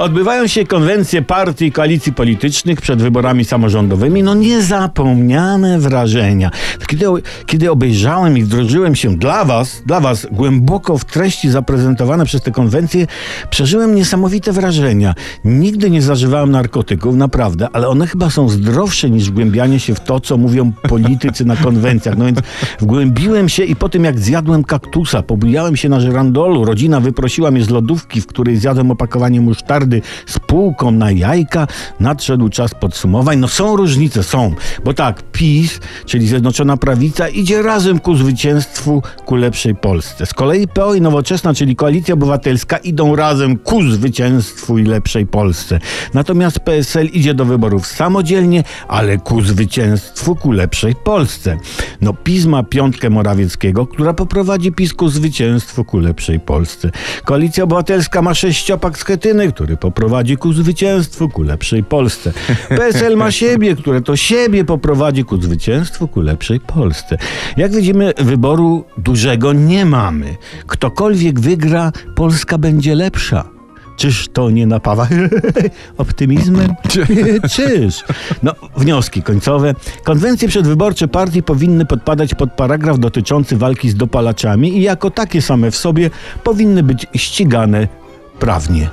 Odbywają się konwencje partii i koalicji politycznych przed wyborami samorządowymi. No niezapomniane wrażenia. Kiedy, kiedy obejrzałem i wdrożyłem się dla was, dla was głęboko w treści zaprezentowane przez te konwencje, przeżyłem niesamowite wrażenia. Nigdy nie zażywałem narkotyków, naprawdę, ale one chyba są zdrowsze niż wgłębianie się w to, co mówią politycy na konwencjach. No więc wgłębiłem się i po tym jak zjadłem kaktusa, pobujałem się na żerandolu, rodzina wyprosiła mnie z lodówki, w której zjadłem opakowanie musztardy z półką na jajka, nadszedł czas podsumowań. No są różnice, są, bo tak, PiS, czyli Zjednoczona Prawica, idzie razem ku zwycięstwu, ku lepszej Polsce. Z kolei PO i Nowoczesna, czyli Koalicja Obywatelska, idą razem ku zwycięstwu i lepszej Polsce. Natomiast PSL idzie do wyborów samodzielnie, ale ku zwycięstwu, ku lepszej Polsce. No PiS ma piątkę Morawieckiego, która poprowadzi PiS ku zwycięstwu, ku lepszej Polsce. Koalicja Obywatelska ma sześciopak z Chetyny, który poprowadzi ku zwycięstwu, ku lepszej Polsce. PSL ma siebie, które to siebie poprowadzi ku zwycięstwu, ku lepszej Polsce. Jak widzimy, wyboru dużego nie mamy. Ktokolwiek wygra, Polska będzie lepsza. Czyż to nie napawa optymizmem? Czyż? No, wnioski końcowe. Konwencje przedwyborcze partii powinny podpadać pod paragraf dotyczący walki z dopalaczami i jako takie same w sobie powinny być ścigane prawnie.